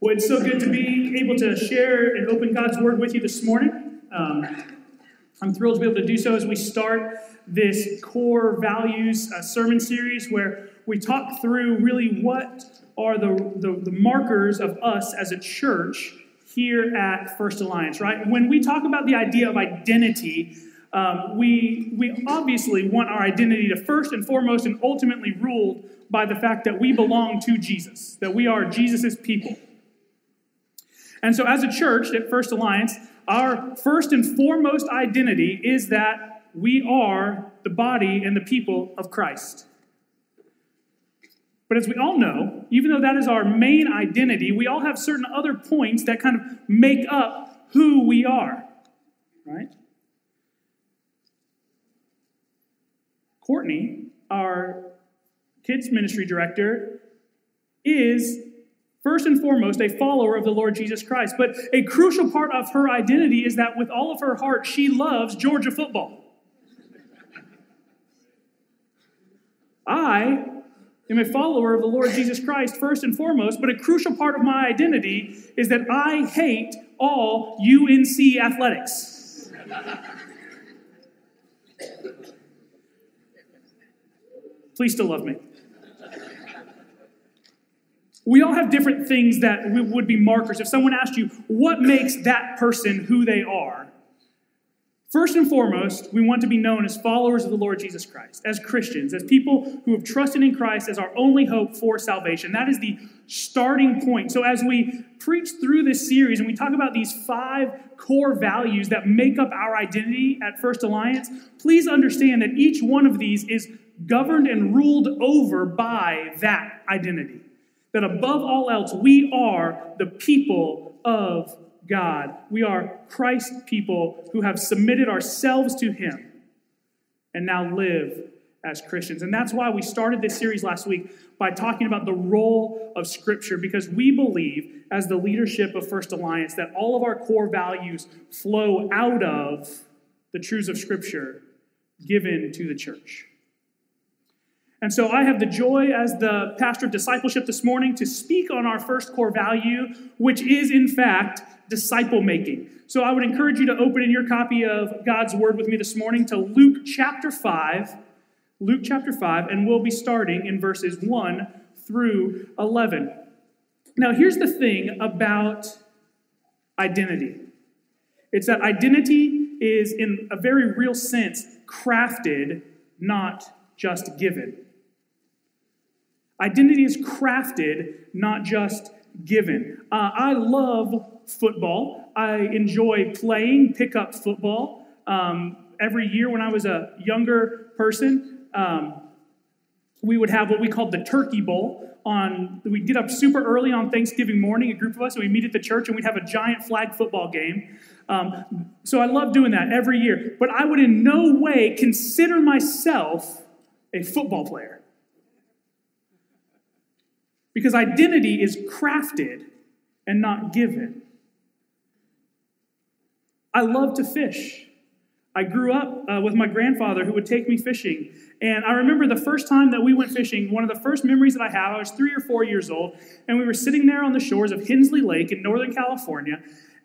Well, it's so good to be able to share and open God's Word with you this morning. Um, I'm thrilled to be able to do so as we start this core values uh, sermon series where we talk through really what are the, the, the markers of us as a church here at First Alliance, right? When we talk about the idea of identity, um, we, we obviously want our identity to first and foremost and ultimately ruled by the fact that we belong to Jesus, that we are Jesus' people. And so, as a church at First Alliance, our first and foremost identity is that we are the body and the people of Christ. But as we all know, even though that is our main identity, we all have certain other points that kind of make up who we are, right? Courtney, our kids ministry director, is first and foremost a follower of the Lord Jesus Christ. But a crucial part of her identity is that with all of her heart, she loves Georgia football. I am a follower of the Lord Jesus Christ first and foremost, but a crucial part of my identity is that I hate all UNC athletics. Please still love me. We all have different things that would be markers. If someone asked you, what makes that person who they are? First and foremost, we want to be known as followers of the Lord Jesus Christ, as Christians, as people who have trusted in Christ as our only hope for salvation. That is the starting point. So, as we preach through this series and we talk about these five core values that make up our identity at First Alliance, please understand that each one of these is governed and ruled over by that identity that above all else, we are the people of God. We are Christ people who have submitted ourselves to Him and now live as Christians. And that's why we started this series last week by talking about the role of Scripture, because we believe, as the leadership of First Alliance, that all of our core values flow out of the truths of Scripture given to the church. And so I have the joy as the pastor of discipleship this morning to speak on our first core value, which is, in fact, disciple making. So I would encourage you to open in your copy of God's Word with me this morning to Luke chapter 5. Luke chapter 5, and we'll be starting in verses 1 through 11. Now, here's the thing about identity it's that identity is, in a very real sense, crafted, not just given. Identity is crafted, not just given. Uh, I love football. I enjoy playing pickup football. Um, every year when I was a younger person, um, we would have what we called the Turkey Bowl. On we'd get up super early on Thanksgiving morning, a group of us, and we'd meet at the church, and we'd have a giant flag football game. Um, so I love doing that every year. But I would in no way consider myself a football player. Because identity is crafted and not given. I love to fish. I grew up uh, with my grandfather who would take me fishing. And I remember the first time that we went fishing, one of the first memories that I have, I was three or four years old, and we were sitting there on the shores of Hensley Lake in Northern California.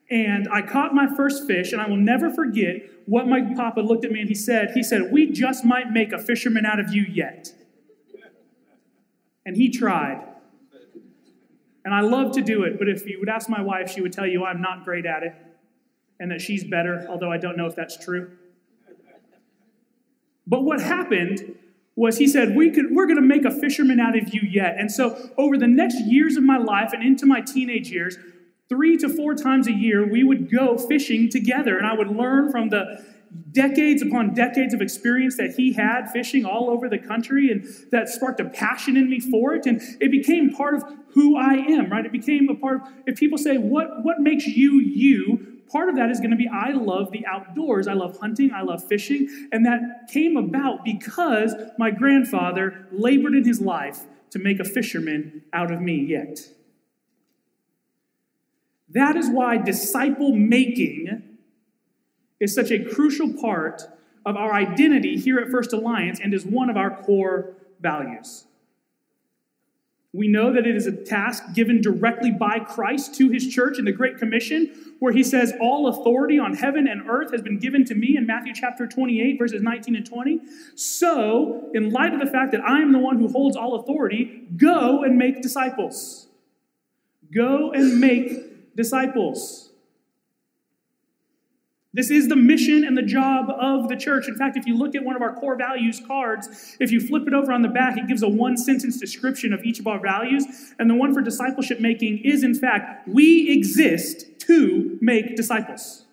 And I caught my first fish, and I will never forget what my papa looked at me and he said, he said, We just might make a fisherman out of you yet. And he tried. And I love to do it, but if you would ask my wife, she would tell you I'm not great at it and that she's better, although I don't know if that's true. But what happened was he said, we could, We're going to make a fisherman out of you yet. And so, over the next years of my life and into my teenage years, three to four times a year, we would go fishing together. And I would learn from the decades upon decades of experience that he had fishing all over the country, and that sparked a passion in me for it. And it became part of who I am, right? It became a part of, if people say, What, what makes you you? Part of that is going to be I love the outdoors. I love hunting. I love fishing. And that came about because my grandfather labored in his life to make a fisherman out of me yet. That is why disciple making is such a crucial part of our identity here at First Alliance and is one of our core values. We know that it is a task given directly by Christ to his church in the Great Commission, where he says, All authority on heaven and earth has been given to me in Matthew chapter 28, verses 19 and 20. So, in light of the fact that I am the one who holds all authority, go and make disciples. Go and make disciples. This is the mission and the job of the church. In fact, if you look at one of our core values cards, if you flip it over on the back, it gives a one sentence description of each of our values. And the one for discipleship making is, in fact, we exist to make disciples.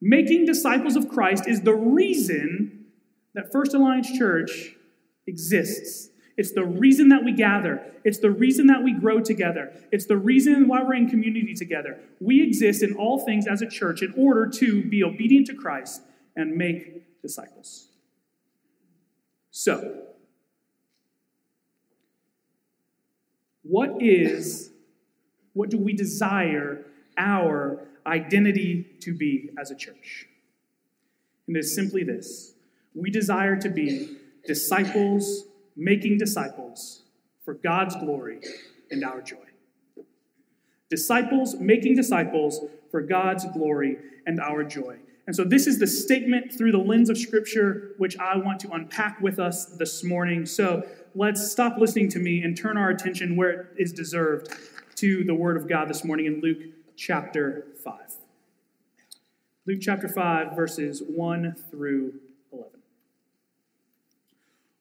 Making disciples of Christ is the reason that First Alliance Church exists. It's the reason that we gather. It's the reason that we grow together. It's the reason why we're in community together. We exist in all things as a church in order to be obedient to Christ and make disciples. So, what is, what do we desire our identity to be as a church? And it is simply this we desire to be disciples making disciples for God's glory and our joy. Disciples making disciples for God's glory and our joy. And so, this is the statement through the lens of Scripture which I want to unpack with us this morning. So, let's stop listening to me and turn our attention where it is deserved to the Word of God this morning in Luke chapter 5. Luke chapter 5, verses 1 through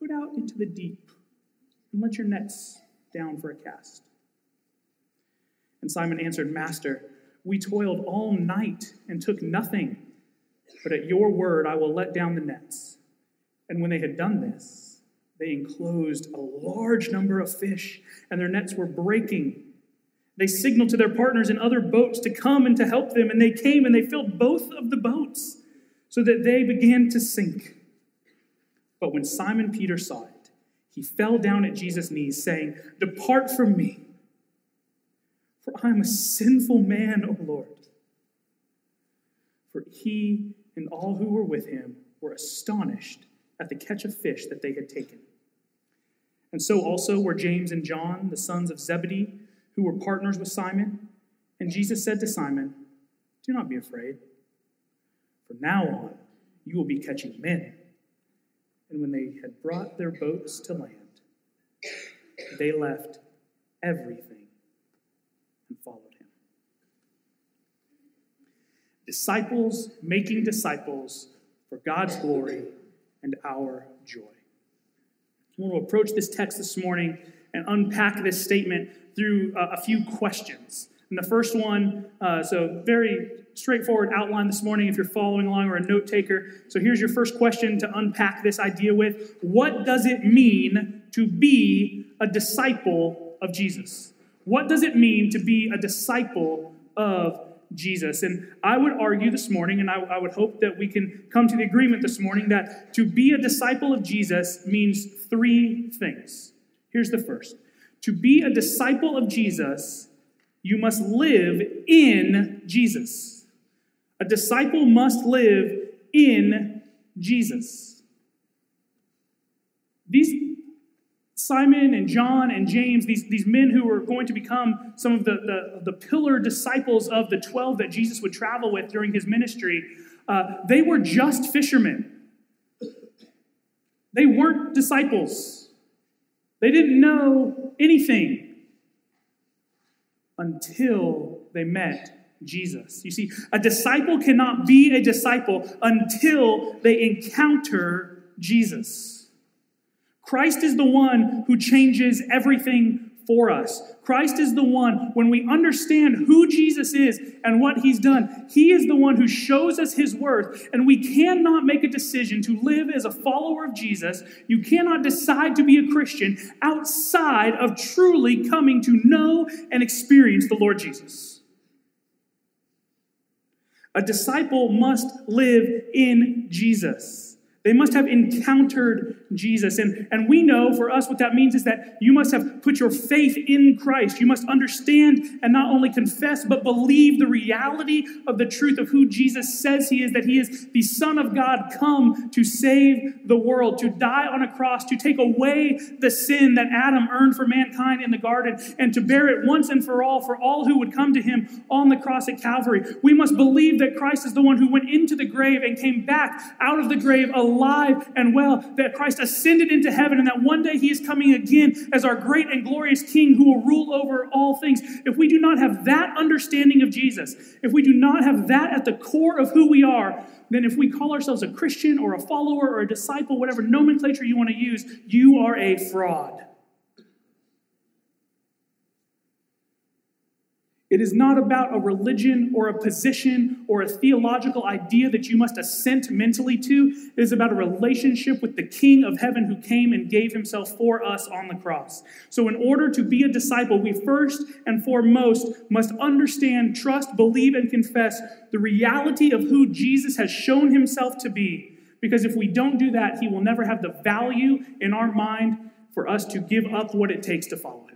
Put out into the deep and let your nets down for a cast. And Simon answered, Master, we toiled all night and took nothing, but at your word I will let down the nets. And when they had done this, they enclosed a large number of fish, and their nets were breaking. They signaled to their partners in other boats to come and to help them, and they came and they filled both of the boats so that they began to sink. But when Simon Peter saw it, he fell down at Jesus' knees, saying, Depart from me, for I am a sinful man, O Lord. For he and all who were with him were astonished at the catch of fish that they had taken. And so also were James and John, the sons of Zebedee, who were partners with Simon. And Jesus said to Simon, Do not be afraid. From now on, you will be catching men. And when they had brought their boats to land, they left everything and followed him. Disciples making disciples for God's glory and our joy. I want to approach this text this morning and unpack this statement through a few questions. And the first one, uh, so very straightforward outline this morning if you're following along or a note taker. So here's your first question to unpack this idea with What does it mean to be a disciple of Jesus? What does it mean to be a disciple of Jesus? And I would argue this morning, and I, I would hope that we can come to the agreement this morning, that to be a disciple of Jesus means three things. Here's the first to be a disciple of Jesus you must live in Jesus. A disciple must live in Jesus. These Simon and John and James, these, these men who were going to become some of the, the, the pillar disciples of the 12 that Jesus would travel with during his ministry, uh, they were just fishermen. They weren't disciples. They didn't know anything until they met Jesus. You see, a disciple cannot be a disciple until they encounter Jesus. Christ is the one who changes everything for us. Christ is the one, when we understand who Jesus is and what he's done, he is the one who shows us his worth. And we cannot make a decision to live as a follower of Jesus. You cannot decide to be a Christian outside of truly coming to know and experience the Lord Jesus. A disciple must live in Jesus. They must have encountered Jesus. And, and we know for us what that means is that you must have put your faith in Christ. You must understand and not only confess, but believe the reality of the truth of who Jesus says he is, that he is the Son of God come to save the world, to die on a cross, to take away the sin that Adam earned for mankind in the garden, and to bear it once and for all for all who would come to him on the cross at Calvary. We must believe that Christ is the one who went into the grave and came back out of the grave alive and well, that Christ ascended into heaven and that one day he is coming again as our great and glorious King who will rule over all things. If we do not have that understanding of Jesus, if we do not have that at the core of who we are, then if we call ourselves a Christian or a follower or a disciple, whatever nomenclature you want to use, you are a fraud. It is not about a religion or a position or a theological idea that you must assent mentally to. It is about a relationship with the King of heaven who came and gave himself for us on the cross. So, in order to be a disciple, we first and foremost must understand, trust, believe, and confess the reality of who Jesus has shown himself to be. Because if we don't do that, he will never have the value in our mind for us to give up what it takes to follow.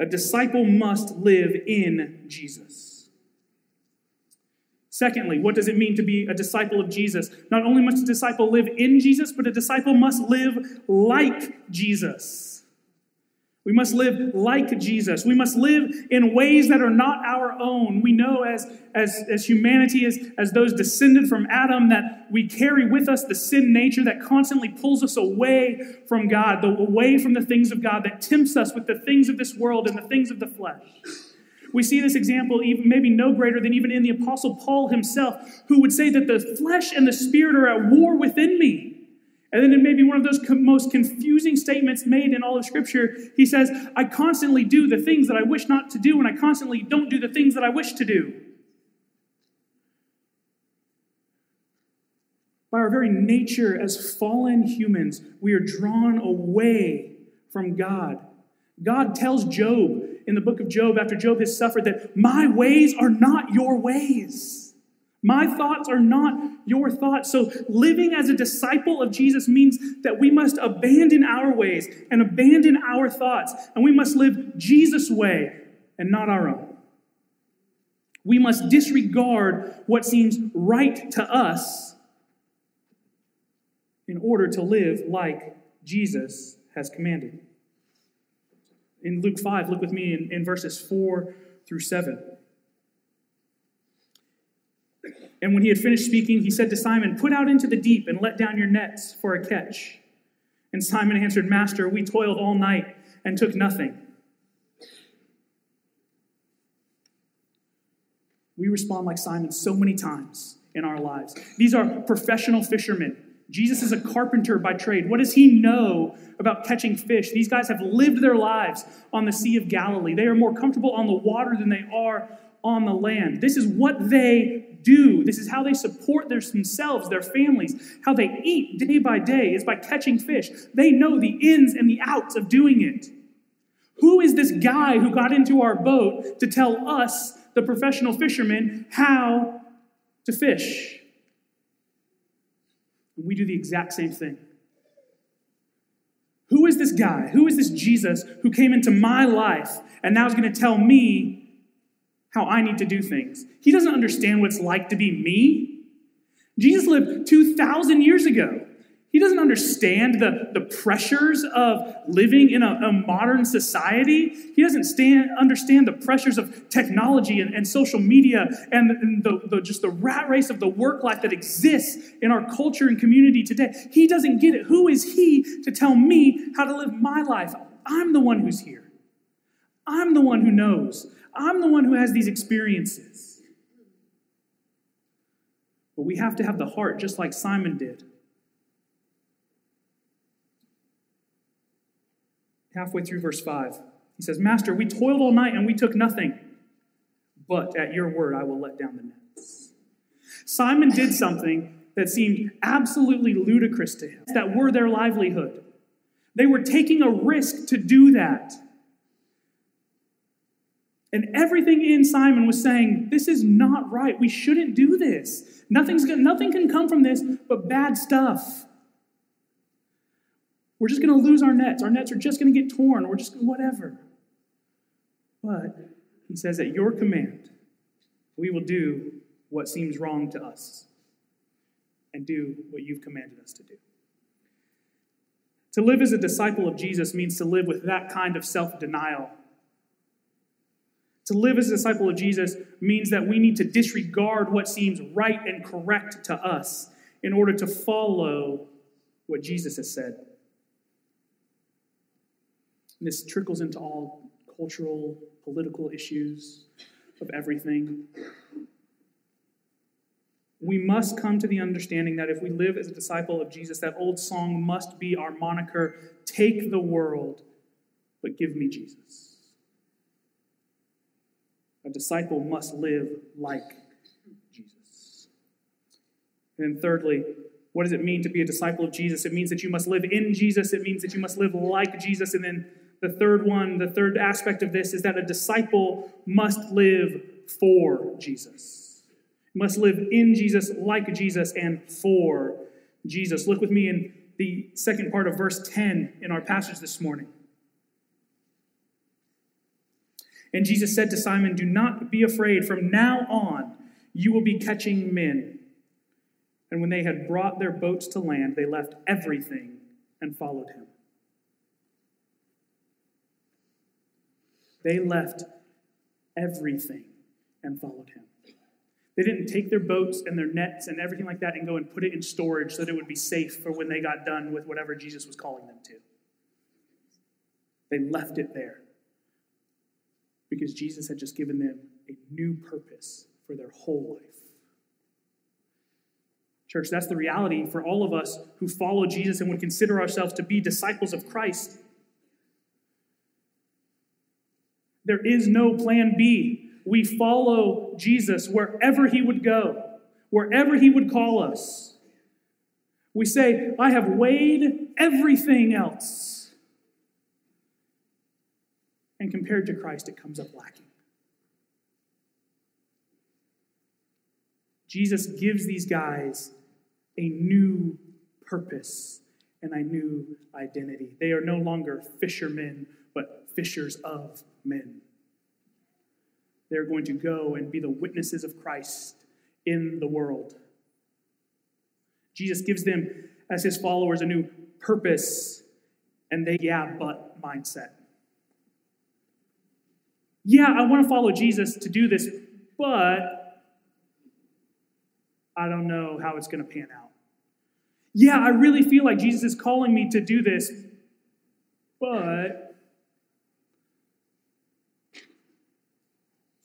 A disciple must live in Jesus. Secondly, what does it mean to be a disciple of Jesus? Not only must a disciple live in Jesus, but a disciple must live like Jesus. We must live like Jesus. We must live in ways that are not our own. We know as, as, as humanity, as, as those descended from Adam, that we carry with us the sin nature that constantly pulls us away from God, the, away from the things of God, that tempts us with the things of this world and the things of the flesh. We see this example even maybe no greater than even in the Apostle Paul himself, who would say that the flesh and the spirit are at war within me. And then in maybe one of those most confusing statements made in all of Scripture, he says, I constantly do the things that I wish not to do, and I constantly don't do the things that I wish to do. By our very nature as fallen humans, we are drawn away from God. God tells Job in the book of Job, after Job has suffered, that my ways are not your ways. My thoughts are not your thoughts. So, living as a disciple of Jesus means that we must abandon our ways and abandon our thoughts, and we must live Jesus' way and not our own. We must disregard what seems right to us in order to live like Jesus has commanded. In Luke 5, look with me in, in verses 4 through 7. And when he had finished speaking, he said to Simon, Put out into the deep and let down your nets for a catch. And Simon answered, Master, we toiled all night and took nothing. We respond like Simon so many times in our lives. These are professional fishermen. Jesus is a carpenter by trade. What does he know about catching fish? These guys have lived their lives on the Sea of Galilee. They are more comfortable on the water than they are on the land. This is what they do. This is how they support their, themselves, their families. How they eat day by day is by catching fish. They know the ins and the outs of doing it. Who is this guy who got into our boat to tell us, the professional fishermen, how to fish? We do the exact same thing. Who is this guy? Who is this Jesus who came into my life and now is going to tell me how I need to do things. He doesn't understand what it's like to be me. Jesus lived 2,000 years ago. He doesn't understand the, the pressures of living in a, a modern society. He doesn't stand, understand the pressures of technology and, and social media and, and the, the, just the rat race of the work life that exists in our culture and community today. He doesn't get it. Who is he to tell me how to live my life? I'm the one who's here. I'm the one who knows. I'm the one who has these experiences. But we have to have the heart just like Simon did. halfway through verse 5. He says, Master, we toiled all night and we took nothing, but at your word I will let down the nets. Simon did something that seemed absolutely ludicrous to him, that were their livelihood. They were taking a risk to do that. And everything in Simon was saying, This is not right. We shouldn't do this. Nothing's, nothing can come from this but bad stuff. We're just going to lose our nets. Our nets are just going to get torn. We're just whatever. But he says, At your command, we will do what seems wrong to us and do what you've commanded us to do. To live as a disciple of Jesus means to live with that kind of self denial. To live as a disciple of Jesus means that we need to disregard what seems right and correct to us in order to follow what Jesus has said. And this trickles into all cultural, political issues of everything. We must come to the understanding that if we live as a disciple of Jesus, that old song must be our moniker Take the world, but give me Jesus. A disciple must live like Jesus. And then, thirdly, what does it mean to be a disciple of Jesus? It means that you must live in Jesus, it means that you must live like Jesus. And then, the third one, the third aspect of this is that a disciple must live for Jesus must live in Jesus, like Jesus, and for Jesus. Look with me in the second part of verse 10 in our passage this morning. And Jesus said to Simon, Do not be afraid. From now on, you will be catching men. And when they had brought their boats to land, they left everything and followed him. They left everything and followed him. They didn't take their boats and their nets and everything like that and go and put it in storage so that it would be safe for when they got done with whatever Jesus was calling them to. They left it there because Jesus had just given them a new purpose for their whole life. Church, that's the reality for all of us who follow Jesus and would consider ourselves to be disciples of Christ. There is no plan B we follow Jesus wherever he would go, wherever he would call us. We say, I have weighed everything else. And compared to Christ, it comes up lacking. Jesus gives these guys a new purpose and a new identity. They are no longer fishermen, but fishers of men. They're going to go and be the witnesses of Christ in the world. Jesus gives them, as his followers, a new purpose and they, yeah, but mindset. Yeah, I want to follow Jesus to do this, but I don't know how it's going to pan out. Yeah, I really feel like Jesus is calling me to do this, but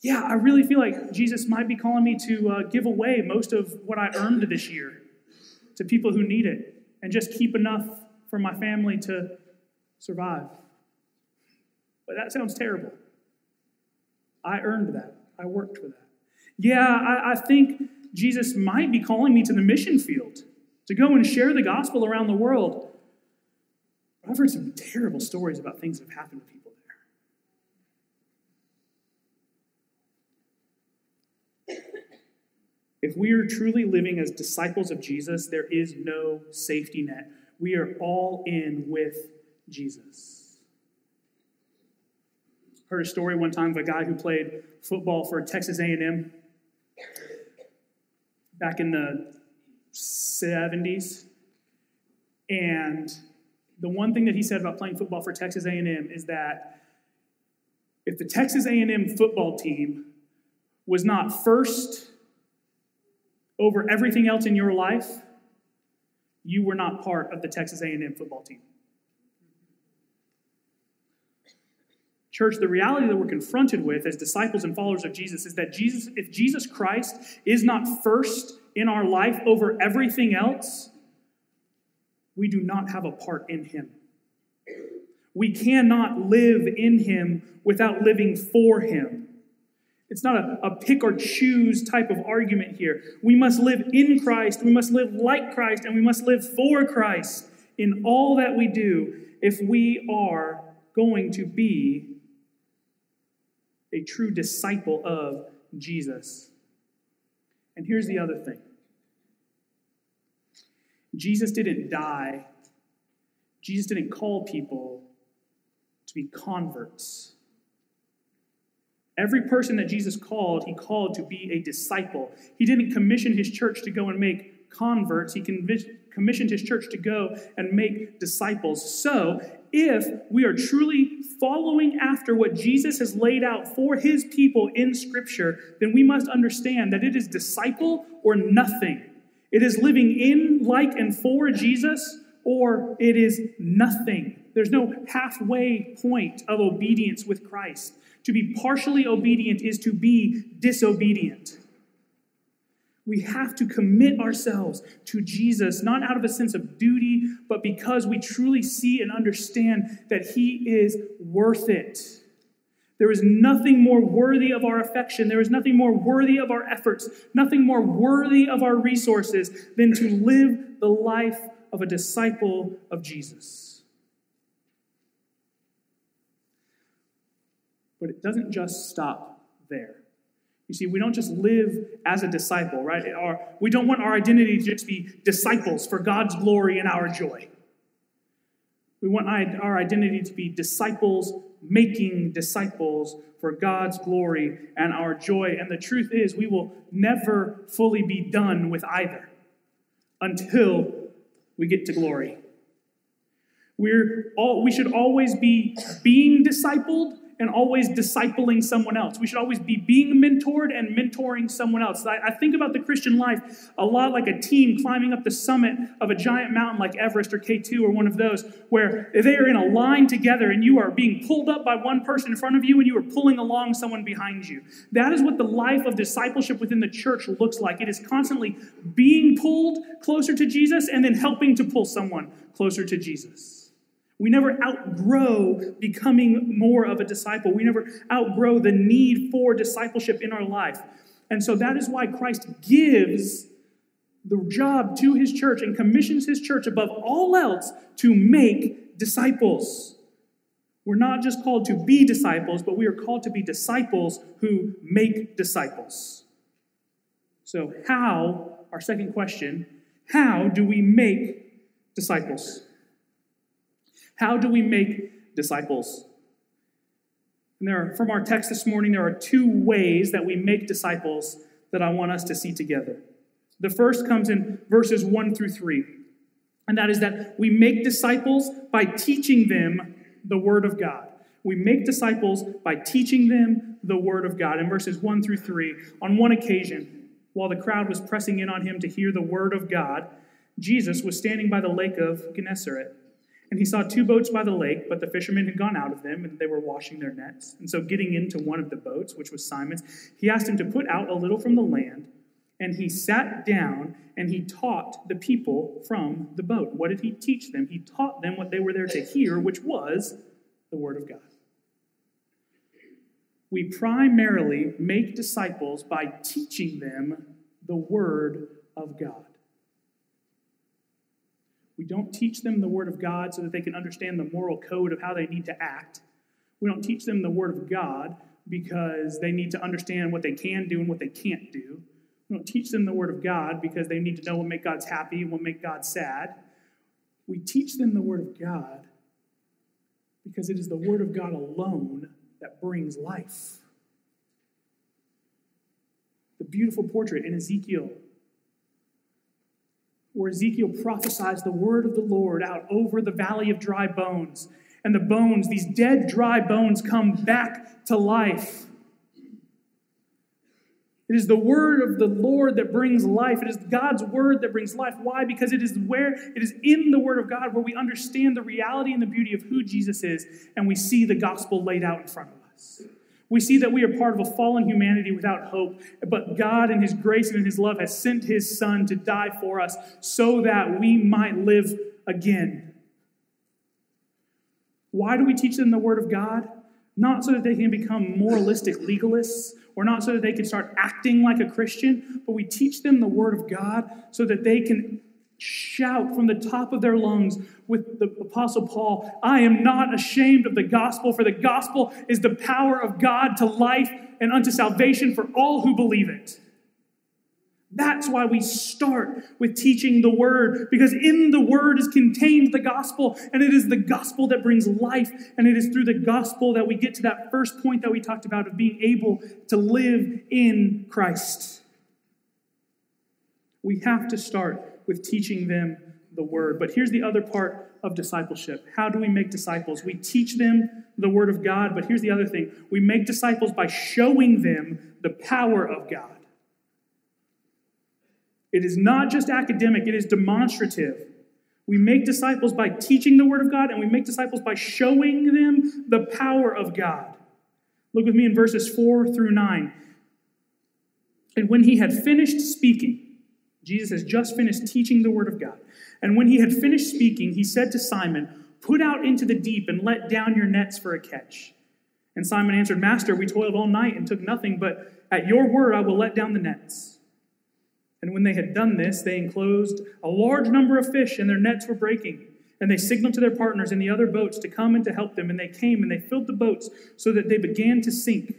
yeah, I really feel like Jesus might be calling me to uh, give away most of what I earned this year to people who need it and just keep enough for my family to survive. But that sounds terrible. I earned that, I worked for that. Yeah, I, I think Jesus might be calling me to the mission field to go and share the gospel around the world. I've heard some terrible stories about things that have happened to people there. If we are truly living as disciples of Jesus, there is no safety net. We are all in with Jesus. Heard a story one time of a guy who played football for Texas A&M back in the 70s. And the one thing that he said about playing football for Texas A&M is that if the Texas A&M football team was not first over everything else in your life, you were not part of the Texas A&M football team. Church, the reality that we're confronted with as disciples and followers of Jesus is that Jesus, if Jesus Christ is not first in our life over everything else, we do not have a part in him. We cannot live in him without living for him. It's not a, a pick or choose type of argument here. We must live in Christ, we must live like Christ, and we must live for Christ in all that we do if we are going to be a true disciple of Jesus. And here's the other thing Jesus didn't die, Jesus didn't call people to be converts. Every person that Jesus called, he called to be a disciple. He didn't commission his church to go and make converts, he commissioned his church to go and make disciples. So, if we are truly following after what Jesus has laid out for his people in Scripture, then we must understand that it is disciple or nothing. It is living in, like, and for Jesus, or it is nothing. There's no halfway point of obedience with Christ. To be partially obedient is to be disobedient. We have to commit ourselves to Jesus, not out of a sense of duty, but because we truly see and understand that He is worth it. There is nothing more worthy of our affection. There is nothing more worthy of our efforts, nothing more worthy of our resources than to live the life of a disciple of Jesus. But it doesn't just stop there. You see, we don't just live as a disciple, right? Our, we don't want our identity to just be disciples for God's glory and our joy. We want our identity to be disciples making disciples for God's glory and our joy. And the truth is, we will never fully be done with either until we get to glory. We're all, we should always be being discipled and always discipling someone else. We should always be being mentored and mentoring someone else. I, I, think about the Christian life a lot like a team climbing up the summit of a giant mountain like Everest or K2 or one of those, where they are in a line together and you are being pulled up by one person in front of you and you are pulling along someone behind you. That is what the life of discipleship within the church looks like. It is constantly being pulled closer to Jesus and then helping to pull someone closer to Jesus. We never outgrow becoming more of a disciple. We never outgrow the need for discipleship in our life. And so that is why Christ gives the job to his church and commissions his church above all else to make disciples. We're not just called to be disciples, but we are called to be disciples who make disciples. So, how, our second question, how do we make disciples? How do we make disciples? And there are, from our text this morning, there are two ways that we make disciples that I want us to see together. The first comes in verses 1 through 3, and that is that we make disciples by teaching them the Word of God. We make disciples by teaching them the Word of God. In verses 1 through 3, on one occasion, while the crowd was pressing in on him to hear the Word of God, Jesus was standing by the lake of Gennesaret and he saw two boats by the lake, but the fishermen had gone out of them, and they were washing their nets. And so, getting into one of the boats, which was Simon's, he asked him to put out a little from the land. And he sat down and he taught the people from the boat. What did he teach them? He taught them what they were there to hear, which was the Word of God. We primarily make disciples by teaching them the Word of God. We don't teach them the Word of God so that they can understand the moral code of how they need to act. We don't teach them the Word of God because they need to understand what they can do and what they can't do. We don't teach them the Word of God because they need to know what make God's happy and what make God sad. We teach them the Word of God because it is the Word of God alone that brings life. The beautiful portrait in Ezekiel where Ezekiel prophesies the word of the Lord out over the valley of dry bones. And the bones, these dead, dry bones, come back to life. It is the word of the Lord that brings life. It is God's word that brings life. Why? Because it is where it is in the word of God where we understand the reality and the beauty of who Jesus is, and we see the gospel laid out in front of us. We see that we are part of a fallen humanity without hope, but God, in His grace and in His love, has sent His Son to die for us so that we might live again. Why do we teach them the Word of God? Not so that they can become moralistic legalists or not so that they can start acting like a Christian, but we teach them the Word of God so that they can shout from the top of their lungs with the Apostle Paul I am not ashamed of the gospel, for the gospel is the power of God to life and unto salvation for all who believe it. That's why we start with teaching the word, because in the word is contained the gospel, and it is the gospel that brings life, and it is through the gospel that we get to that first point that we talked about of being able to live in Christ. We have to start with teaching them the word. But here's the other part of discipleship. How do we make disciples? We teach them the word of God, but here's the other thing we make disciples by showing them the power of God. It is not just academic, it is demonstrative. We make disciples by teaching the Word of God, and we make disciples by showing them the power of God. Look with me in verses 4 through 9. And when he had finished speaking, Jesus has just finished teaching the Word of God. And when he had finished speaking, he said to Simon, Put out into the deep and let down your nets for a catch. And Simon answered, Master, we toiled all night and took nothing, but at your word I will let down the nets. And when they had done this, they enclosed a large number of fish, and their nets were breaking. And they signaled to their partners in the other boats to come and to help them. And they came and they filled the boats so that they began to sink.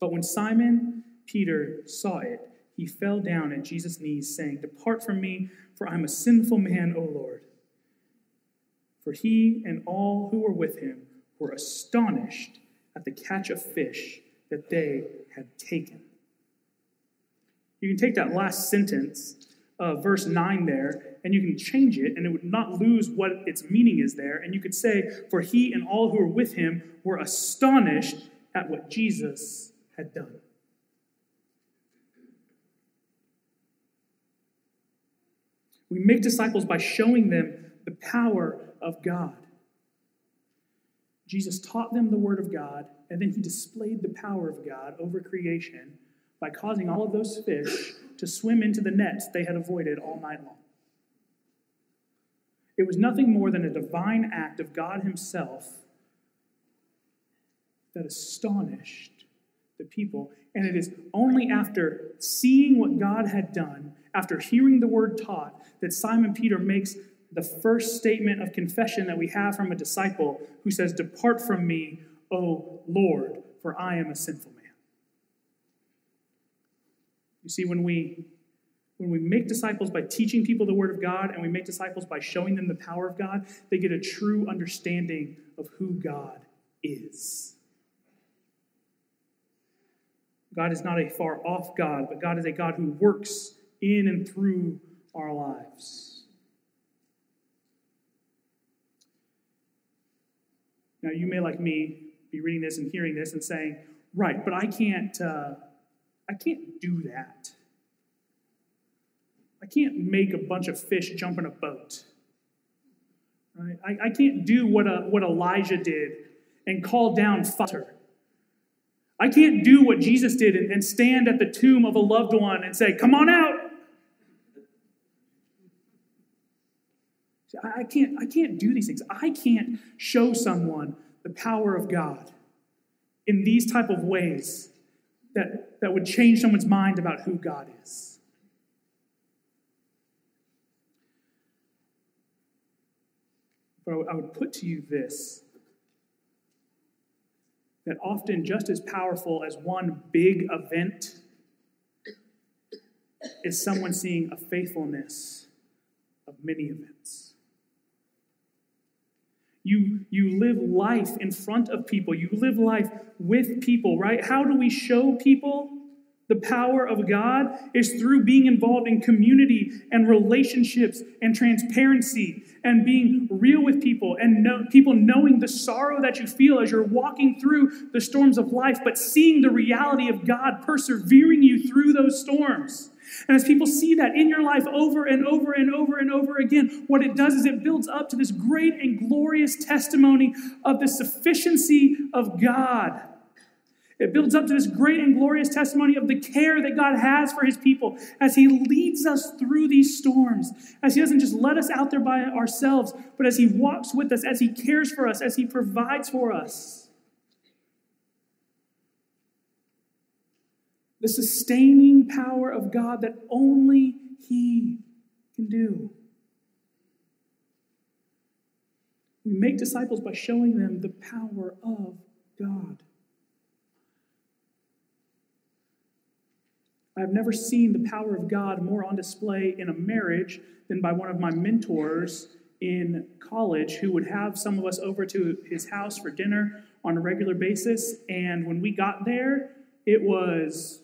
But when Simon Peter saw it, he fell down at Jesus' knees, saying, Depart from me, for I am a sinful man, O Lord. For he and all who were with him were astonished at the catch of fish that they had taken. You can take that last sentence of verse 9 there and you can change it and it would not lose what its meaning is there. And you could say, For he and all who were with him were astonished at what Jesus had done. We make disciples by showing them the power of God. Jesus taught them the Word of God, and then he displayed the power of God over creation by causing all of those fish to swim into the nets they had avoided all night long. It was nothing more than a divine act of God Himself that astonished the people. And it is only after seeing what God had done, after hearing the word taught, that Simon Peter makes the first statement of confession that we have from a disciple who says, Depart from me, O Lord, for I am a sinful man. You see, when we when we make disciples by teaching people the Word of God and we make disciples by showing them the power of God, they get a true understanding of who God is. God is not a far off God, but God is a God who works in and through our lives. Now, you may, like me, be reading this and hearing this and saying, right, but I can't. Uh, I can't do that. I can't make a bunch of fish jump in a boat. Right? I, I can't do what, a, what Elijah did and call down fire. I can't do what Jesus did and, and stand at the tomb of a loved one and say, Come on out. I can't, I can't do these things. I can't show someone the power of God in these type of ways that, that would change someone's mind about who God is. But I would put to you this that often just as powerful as one big event is someone seeing a faithfulness of many events. You, you live life in front of people. You live life with people, right? How do we show people the power of God? Is through being involved in community and relationships and transparency and being real with people and know, people knowing the sorrow that you feel as you're walking through the storms of life, but seeing the reality of God persevering you through those storms. And as people see that in your life over and over and over and over again, what it does is it builds up to this great and glorious testimony of the sufficiency of God. It builds up to this great and glorious testimony of the care that God has for his people as he leads us through these storms, as he doesn't just let us out there by ourselves, but as he walks with us, as he cares for us, as he provides for us. The sustaining power of God that only he can do. We make disciples by showing them the power of God. I've never seen the power of God more on display in a marriage than by one of my mentors in college who would have some of us over to his house for dinner on a regular basis. And when we got there, it was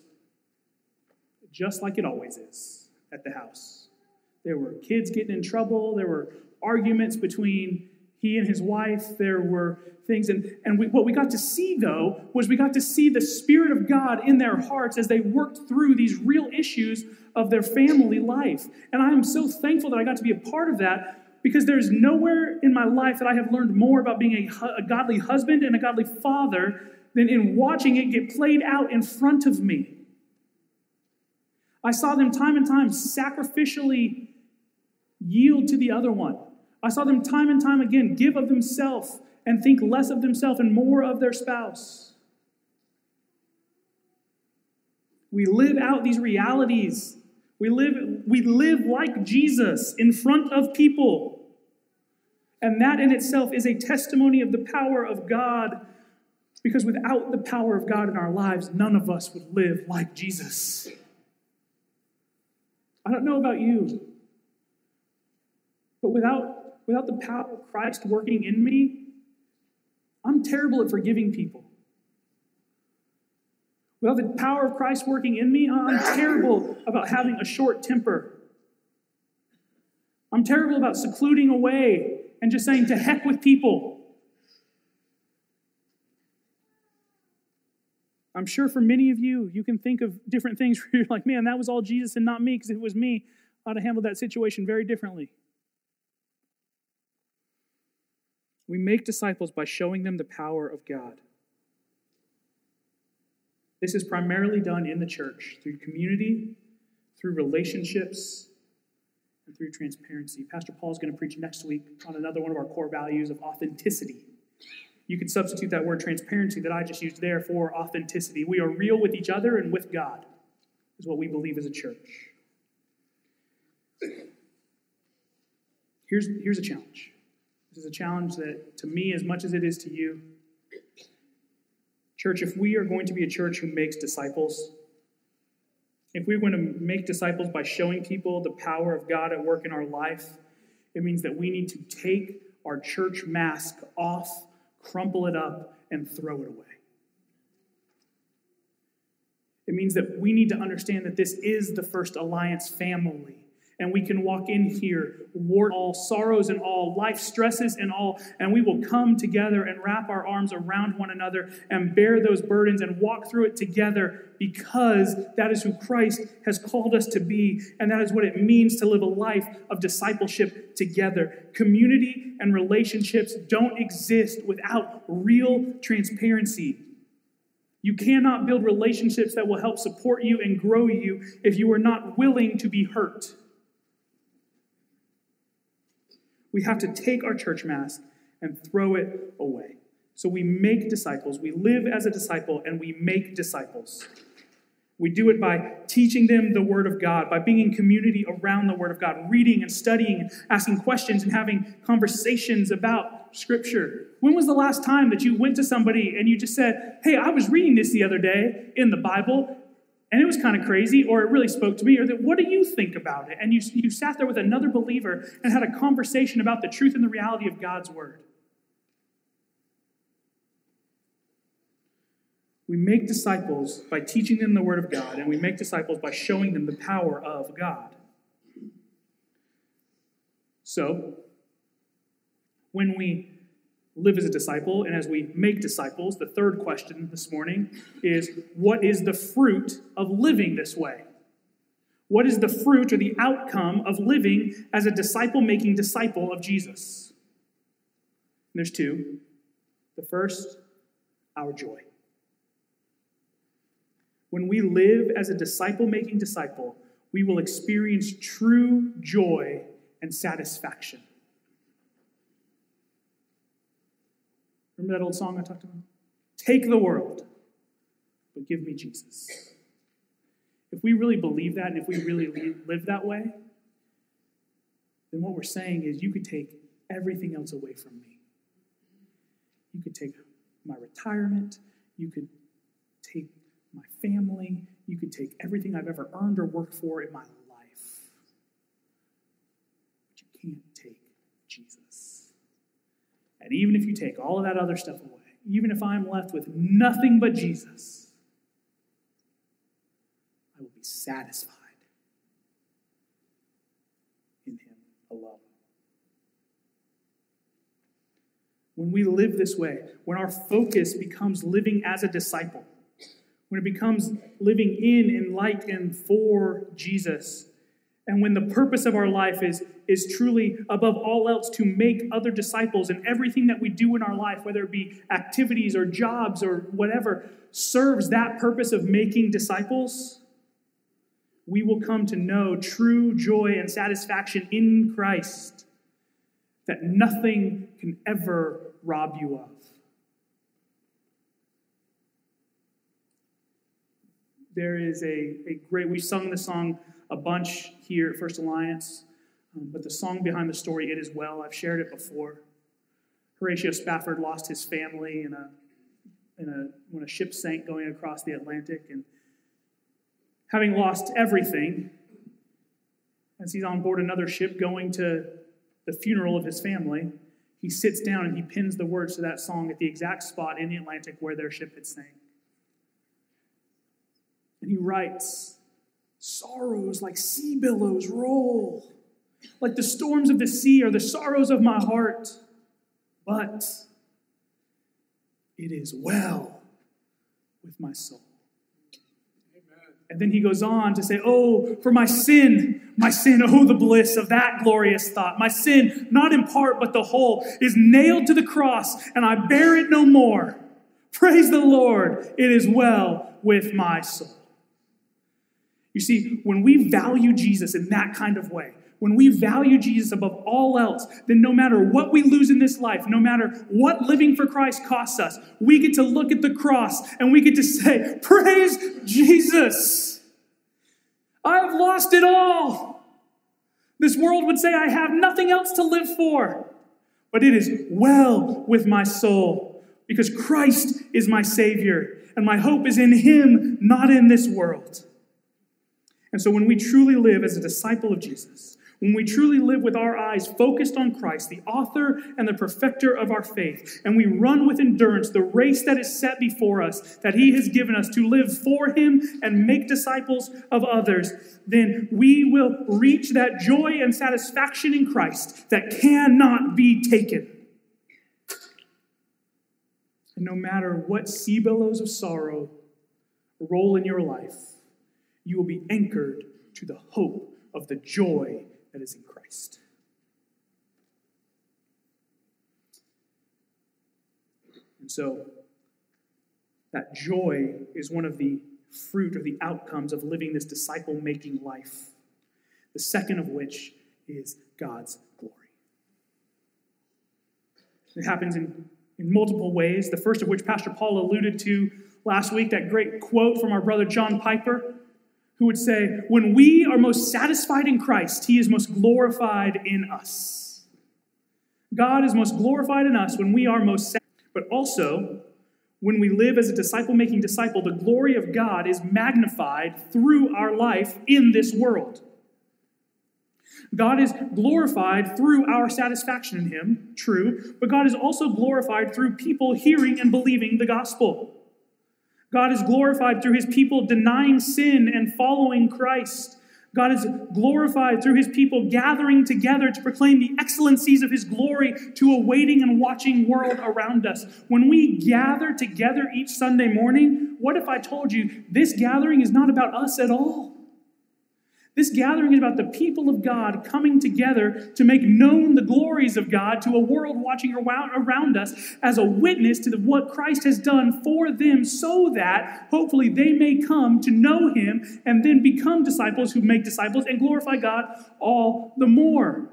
just like it always is at the house. There were kids getting in trouble, there were arguments between he and his wife. There were things. And, and we, what we got to see, though, was we got to see the Spirit of God in their hearts as they worked through these real issues of their family life. And I am so thankful that I got to be a part of that because there's nowhere in my life that I have learned more about being a, a godly husband and a godly father than in watching it get played out in front of me. I saw them time and time sacrificially yield to the other one I saw them time and time again give of themselves and think less of themselves and more of their spouse. We live out these realities. We live, we live like Jesus in front of people. And that in itself is a testimony of the power of God, because without the power of God in our lives, none of us would live like Jesus. I don't know about you, but without without the power of Christ working in me, I'm terrible at forgiving people. Without the power of Christ working in me, I'm terrible about having a short temper. I'm terrible about secluding away and just saying to heck with people. I'm sure for many of you, you can think of different things where you're like, man, that was all Jesus and not me, because if it was me, I'd have handled that situation very differently. We make disciples by showing them the power of God. This is primarily done in the church through community, through relationships, and through transparency. Pastor Paul is going to preach next week on another one of our core values of authenticity. You can substitute that word transparency that I just used there for authenticity. We are real with each other and with God, is what we believe as a church. Here's, here's a challenge this is a challenge that, to me, as much as it is to you, church, if we are going to be a church who makes disciples, if we're going to make disciples by showing people the power of God at work in our life, it means that we need to take our church mask off, crumple it up, and throw it away. It means that we need to understand that this is the First Alliance family and we can walk in here, ward all sorrows and all life stresses and all, and we will come together and wrap our arms around one another and bear those burdens and walk through it together because that is who Christ has called us to be, and that is what it means to live a life of discipleship together. Community and relationships don't exist without real transparency. You cannot build relationships that will help support you and grow you if you are not willing to be hurt. We have to take our church mask and throw it away. So we make disciples. We live as a disciple and we make disciples. We do it by teaching them the Word of God, by being in community around the Word of God, reading and studying and asking questions and having conversations about Scripture. When was the last time that you went to somebody and you just said, Hey, I was reading this the other day in the Bible and it was kind of crazy, or it really spoke to me, or that what do you think about it? And you, you sat there with another believer and had a conversation about the truth and the reality of God's word. We make disciples by teaching them the word of God, and we make disciples by showing them the power of God. So, when we live as a disciple and as we make disciples, the third question this morning is what is the fruit of living this way? What is the fruit or the outcome of living as a disciple making disciple of Jesus? And there's two. The first, our joy. When we live as a disciple making disciple, we will experience true joy and satisfaction. Remember that old song I talked about? Take the world, but give me Jesus. If we really believe that and if we really live that way, then what we're saying is you could take everything else away from me. You could take my retirement, you could take my family, you could take everything I've ever earned or worked for in my life. But you can't take Jesus. Even if you take all of that other stuff away, even if I'm left with nothing but Jesus, I will be satisfied in Him alone. When we live this way, when our focus becomes living as a disciple, when it becomes living in and like and for Jesus, and when the purpose of our life is, is truly, above all else, to make other disciples, and everything that we do in our life, whether it be activities or jobs or whatever, serves that purpose of making disciples, we will come to know true joy and satisfaction in Christ that nothing can ever rob you of. There is a, a great, we sung the song a bunch here at First Alliance, um, but the song behind the story, It Is Well, I've shared it before. Horatio Spafford lost his family in a, in a, when a ship sank going across the Atlantic. And having lost everything, as he's on board another ship going to the funeral of his family, he sits down and he pins the words to that song at the exact spot in the Atlantic where their ship had sank. And he writes, Sorrows like sea billows roll, like the storms of the sea are the sorrows of my heart. But it is well with my soul. And then he goes on to say, Oh, for my sin, my sin, oh, the bliss of that glorious thought. My sin, not in part, but the whole, is nailed to the cross, and I bear it no more. Praise the Lord, it is well with my soul. You see, when we value Jesus in that kind of way, when we value Jesus above all else, then no matter what we lose in this life, no matter what living for Christ costs us, we get to look at the cross and we get to say, Praise Jesus! I have lost it all. This world would say I have nothing else to live for, but it is well with my soul because Christ is my Savior and my hope is in Him, not in this world. And so when we truly live as a disciple of Jesus, when we truly live with our eyes focused on Christ, the author and the perfecter of our faith, and we run with endurance the race that is set before us, that He has given us to live for Him and make disciples of others, then we will reach that joy and satisfaction in Christ that cannot be taken. And no matter what sea billows of sorrow roll in your life, you will be anchored to the hope of the joy that is in Christ. And so, that joy is one of the fruit or the outcomes of living this disciple making life. The second of which is God's glory. It happens in, in multiple ways. The first of which Pastor Paul alluded to last week, that great quote from our brother John Piper who would say, When we are most satisfied in Christ, he is most glorified in us. God is most glorified in us when we are most satisfied. But also, when we live as a disciple making disciple, the glory of God is magnified through our life in this world. God is glorified through our satisfaction in Him, true, but God is also glorified through people hearing and believing the gospel. God is glorified through his people denying sin and following Christ. God is glorified through his people gathering together to proclaim the excellencies of his glory to a waiting and watching world around us. When we gather together each Sunday morning, what if I told you this gathering is not about us at all? This gathering is about the people of God coming together to make known the glories of God to a world watching around us as a witness to what Christ has done for them so that hopefully they may come to know Him and then become disciples who make disciples and glorify God all the more.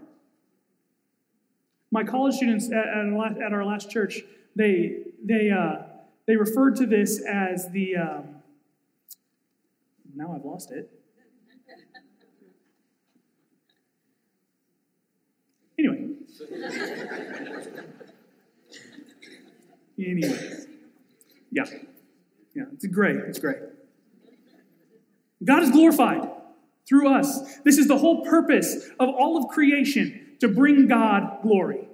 My college students at, our last church, they, they, uh, they referred to this as the, um, now I've lost it Anyway. Anyway. Yeah. Yeah, it's great. It's great. God is glorified through us. This is the whole purpose of all of creation to bring God glory.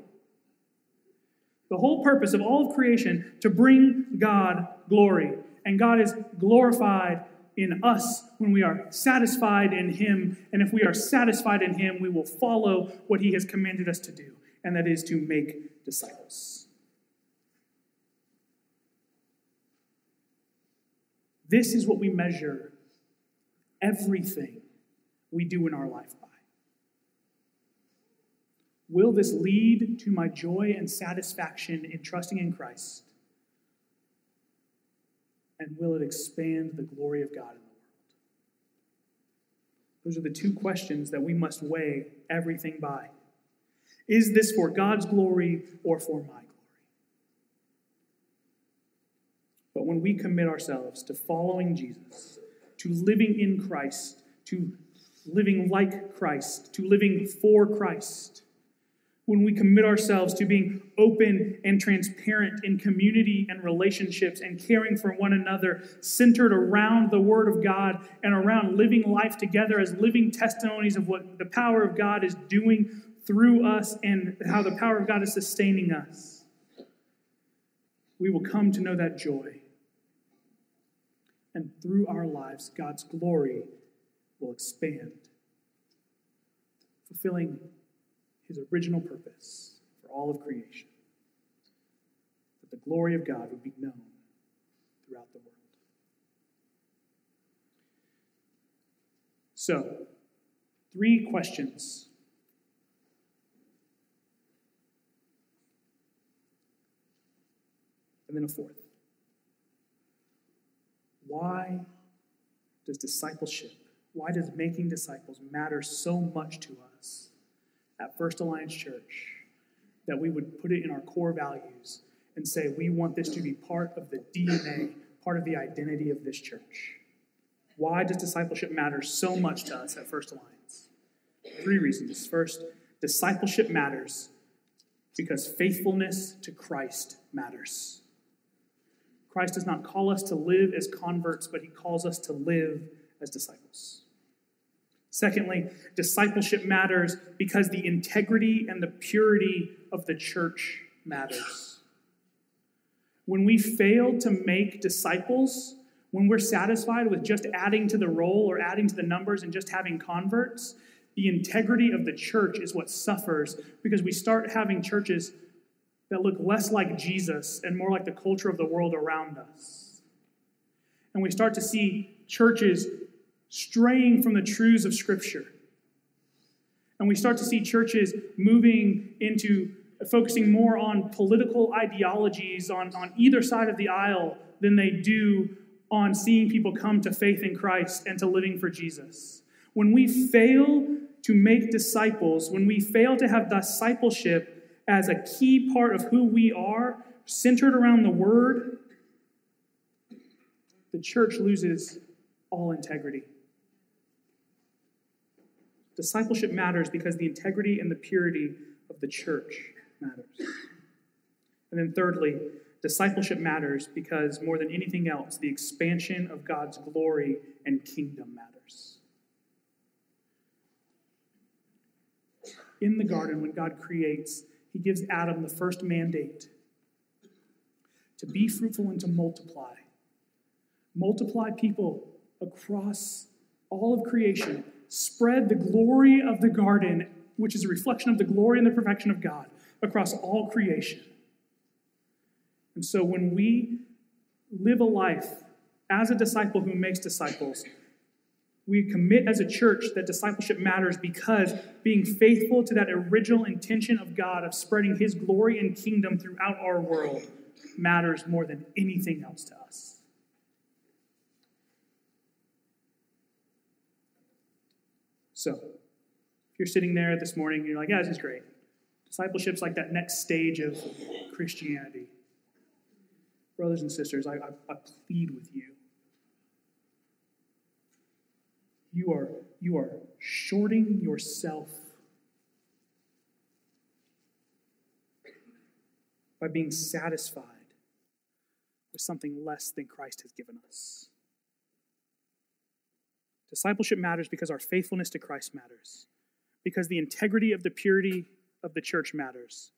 The whole purpose of all of creation to bring God glory. And God is glorified in us when we are satisfied in Him. And if we are satisfied in Him, we will follow what He has commanded us to do, and that is to make disciples. This is what we measure everything we do in our life by. Will this lead to my joy and satisfaction in trusting in Christ? And will it expand the glory of God in the world? Those are the two questions that we must weigh everything by. Is this for God's glory or for my glory? But when we commit ourselves to following Jesus, to living in Christ, to living like Christ, to living for Christ, when we commit ourselves to being open and transparent in community and relationships and caring for one another, centered around the Word of God and around living life together as living testimonies of what the power of God is doing through us and how the power of God is sustaining us, we will come to know that joy. And through our lives, God's glory will expand, fulfilling his original purpose for all of creation that the glory of God would be known throughout the world. So, three questions. And then a fourth. Why does discipleship, why does making disciples matter so much to us? At First Alliance Church that we would put it in our core values and say, we want this to be part of the DNA, part of the identity of this church. Why does discipleship matter so much to us at First Alliance? Three reasons. First, discipleship matters because faithfulness to Christ matters. Christ does not call us to live as converts, but he calls us to live as disciples. Secondly, discipleship matters because the integrity and the purity of the church matters. When we fail to make disciples, when we're satisfied with just adding to the roll or adding to the numbers and just having converts, the integrity of the church is what suffers because we start having churches that look less like Jesus and more like the culture of the world around us. And we start to see churches straying from the truths of Scripture. And we start to see churches moving into focusing more on political ideologies on, on either side of the aisle than they do on seeing people come to faith in Christ and to living for Jesus. When we fail to make disciples, when we fail to have discipleship as a key part of who we are, centered around the Word, the church loses all integrity. Discipleship matters because the integrity and the purity of the church matters. And then, thirdly, discipleship matters because more than anything else, the expansion of God's glory and kingdom matters. In the garden, when God creates, he gives Adam the first mandate to be fruitful and to multiply. Multiply people across all of creation spread the glory of the garden, which is a reflection of the glory and the perfection of God, across all creation. And so when we live a life as a disciple who makes disciples, We commit as a church that discipleship matters because being faithful to that original intention of God of spreading His glory and kingdom throughout our world matters more than anything else to us. So, if you're sitting there this morning and you're like, yeah, this is great. Discipleship's like that next stage of Christianity. Brothers and sisters, I, I, I plead with you. You are, you are shorting yourself by being satisfied with something less than Christ has given us. Discipleship matters because our faithfulness to Christ matters, because the integrity of the purity of the church matters,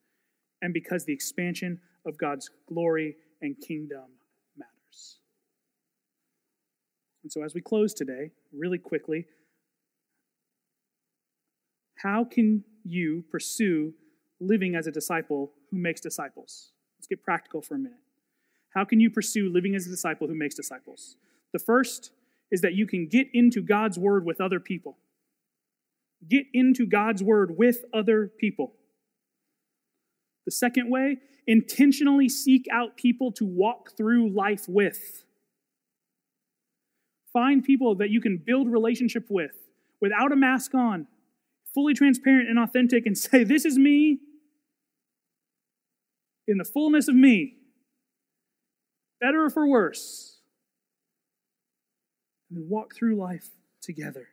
and because the expansion of God's glory and kingdom matters. And so, as we close today, really quickly, how can you pursue living as a disciple who makes disciples? Let's get practical for a minute. How can you pursue living as a disciple who makes disciples? The first is that you can get into God's word with other people. Get into God's word with other people. The second way, intentionally seek out people to walk through life with. Find people that you can build relationship with without a mask on, fully transparent and authentic, and say, This is me in the fullness of me, better or for worse. And then walk through life together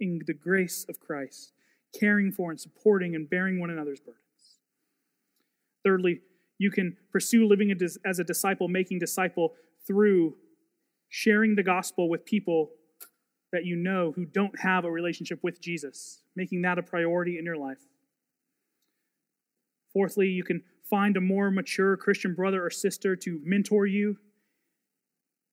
in the grace of Christ, caring for and supporting and bearing one another's burdens. Thirdly, you can pursue living as a disciple, making disciple through sharing the gospel with people that you know who don't have a relationship with Jesus, making that a priority in your life. Fourthly, you can find a more mature Christian brother or sister to mentor you.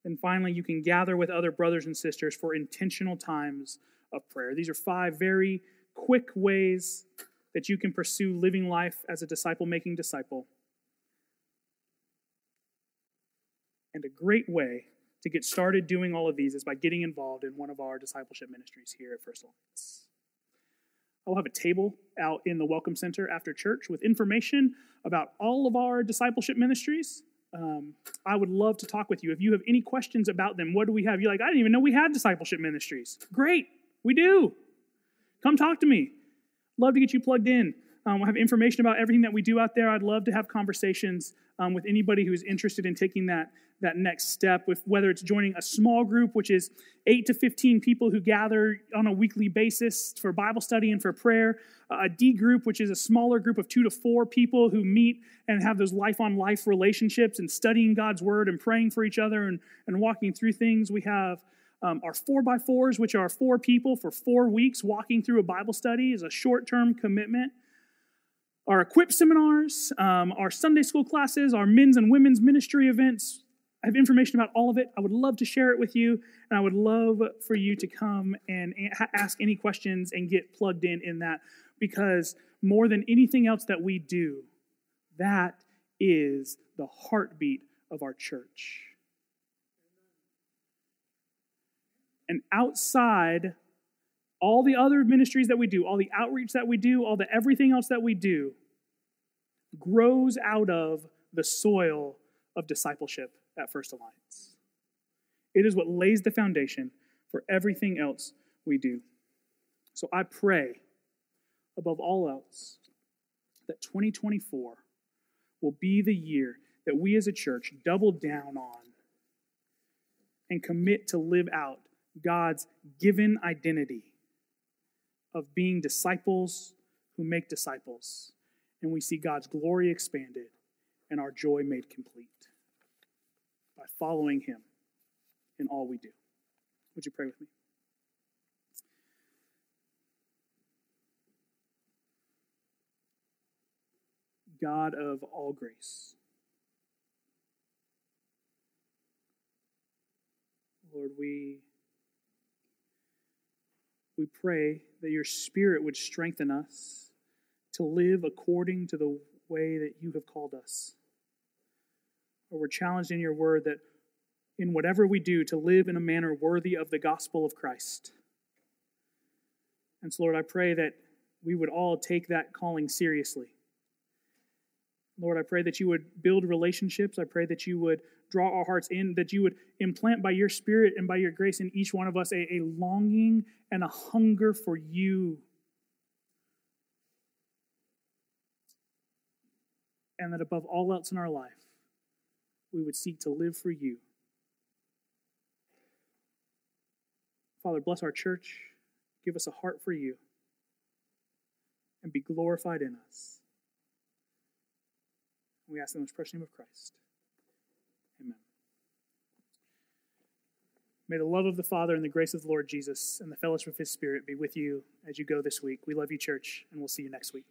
And finally, you can gather with other brothers and sisters for intentional times of prayer. These are five very quick ways that you can pursue living life as a disciple making disciple. And a great way to get started doing all of these is by getting involved in one of our discipleship ministries here at First Alliance. I'll have a table out in the Welcome Center after church with information about all of our discipleship ministries. Um, I would love to talk with you. If you have any questions about them, what do we have? You're like, I didn't even know we had discipleship ministries. Great, we do. Come talk to me. Love to get you plugged in. Um, we'll have information about everything that we do out there. I'd love to have conversations um, with anybody who's interested in taking that, that next step, with whether it's joining a small group, which is 8 to 15 people who gather on a weekly basis for Bible study and for prayer, a D group, which is a smaller group of two to four people who meet and have those life on life relationships and studying God's word and praying for each other and, and walking through things. We have um, our four by fours, which are four people for four weeks walking through a Bible study, is a short term commitment our equip seminars, um, our Sunday school classes, our men's and women's ministry events. I have information about all of it. I would love to share it with you, and I would love for you to come and ask any questions and get plugged in in that because more than anything else that we do, that is the heartbeat of our church. And outside all the other ministries that we do, all the outreach that we do, all the everything else that we do grows out of the soil of discipleship at First Alliance. It is what lays the foundation for everything else we do. So I pray, above all else, that 2024 will be the year that we as a church double down on and commit to live out God's given identity of being disciples who make disciples. And we see God's glory expanded and our joy made complete by following Him in all we do. Would you pray with me? God of all grace. Lord, we we pray that your Spirit would strengthen us to live according to the way that you have called us. Or we're challenged in your word that in whatever we do, to live in a manner worthy of the gospel of Christ. And so, Lord, I pray that we would all take that calling seriously. Lord, I pray that you would build relationships. I pray that you would draw our hearts in, that you would implant by your spirit and by your grace in each one of us a, a longing and a hunger for you. And that above all else in our life, we would seek to live for you. Father, bless our church. Give us a heart for you. And be glorified in us. We ask in the most precious name of Christ. May the love of the Father and the grace of the Lord Jesus and the fellowship of his Spirit be with you as you go this week. We love you, church, and we'll see you next week.